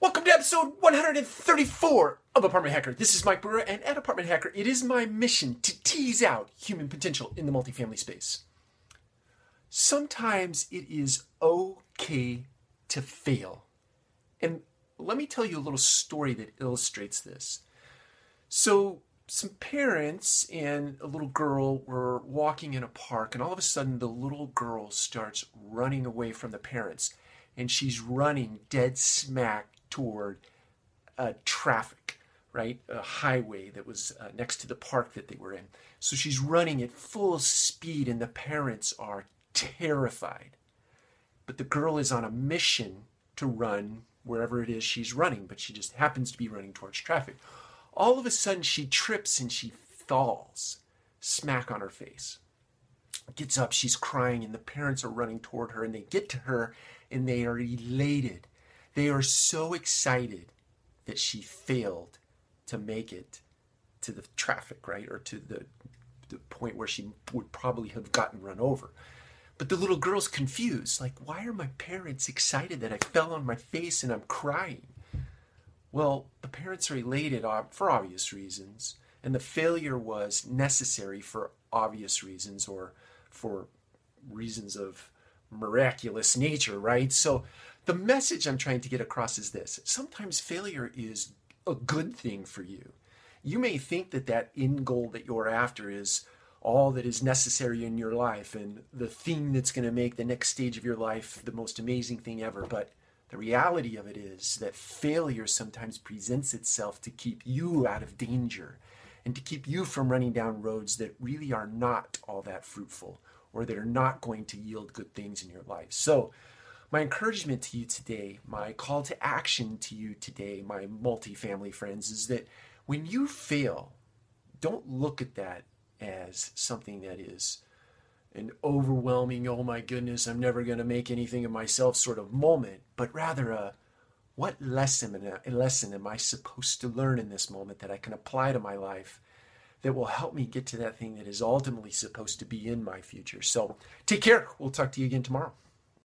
Welcome to episode 134 of Apartment Hacker. This is Mike Brewer, and at Apartment Hacker, it is my mission to tease out human potential in the multifamily space. Sometimes it is okay to fail. And let me tell you a little story that illustrates this. So, some parents and a little girl were walking in a park, and all of a sudden, the little girl starts running away from the parents, and she's running dead smack toward uh, traffic, right? A highway that was uh, next to the park that they were in. So she's running at full speed, and the parents are terrified. But the girl is on a mission to run wherever it is she's running, but she just happens to be running towards traffic. All of a sudden, she trips and she falls, smack on her face. Gets up, she's crying, and the parents are running toward her, and they get to her, and they are elated they are so excited that she failed to make it to the traffic, right? Or to the, the point where she would probably have gotten run over. But the little girl's confused. Like, why are my parents excited that I fell on my face and I'm crying? Well, the parents are elated for obvious reasons, and the failure was necessary for obvious reasons or for reasons of miraculous nature, right? So the message I'm trying to get across is this sometimes failure is a good thing for you. You may think that that end goal that you're after is all that is necessary in your life and the thing that's going to make the next stage of your life the most amazing thing ever. But the reality of it is that failure sometimes presents itself to keep you out of danger and to keep you from running down roads that really are not all that fruitful or that are not going to yield good things in your life. So, my encouragement to you today, my call to action to you today, my multifamily friends, is that when you fail, don't look at that as something that is an overwhelming, oh my goodness, I'm never going to make anything of myself sort of moment, but rather a what lesson, lesson am I supposed to learn in this moment that I can apply to my life that will help me get to that thing that is ultimately supposed to be in my future? So take care. We'll talk to you again tomorrow.